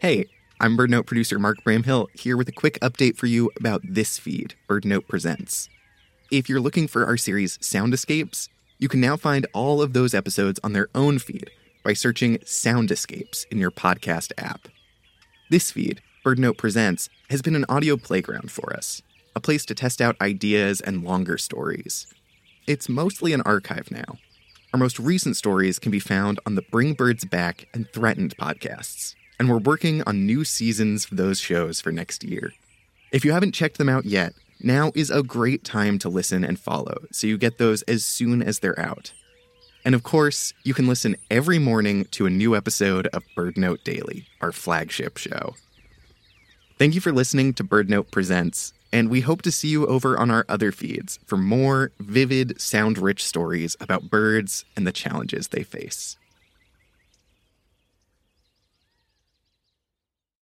Hey, I'm BirdNote producer Mark Bramhill here with a quick update for you about this feed, BirdNote Presents. If you're looking for our series Sound Escapes, you can now find all of those episodes on their own feed by searching Sound Escapes in your podcast app. This feed, BirdNote Presents, has been an audio playground for us, a place to test out ideas and longer stories. It's mostly an archive now. Our most recent stories can be found on the Bring Birds Back and Threatened podcasts and we're working on new seasons for those shows for next year. If you haven't checked them out yet, now is a great time to listen and follow so you get those as soon as they're out. And of course, you can listen every morning to a new episode of BirdNote Daily, our flagship show. Thank you for listening to BirdNote Presents, and we hope to see you over on our other feeds for more vivid, sound rich stories about birds and the challenges they face.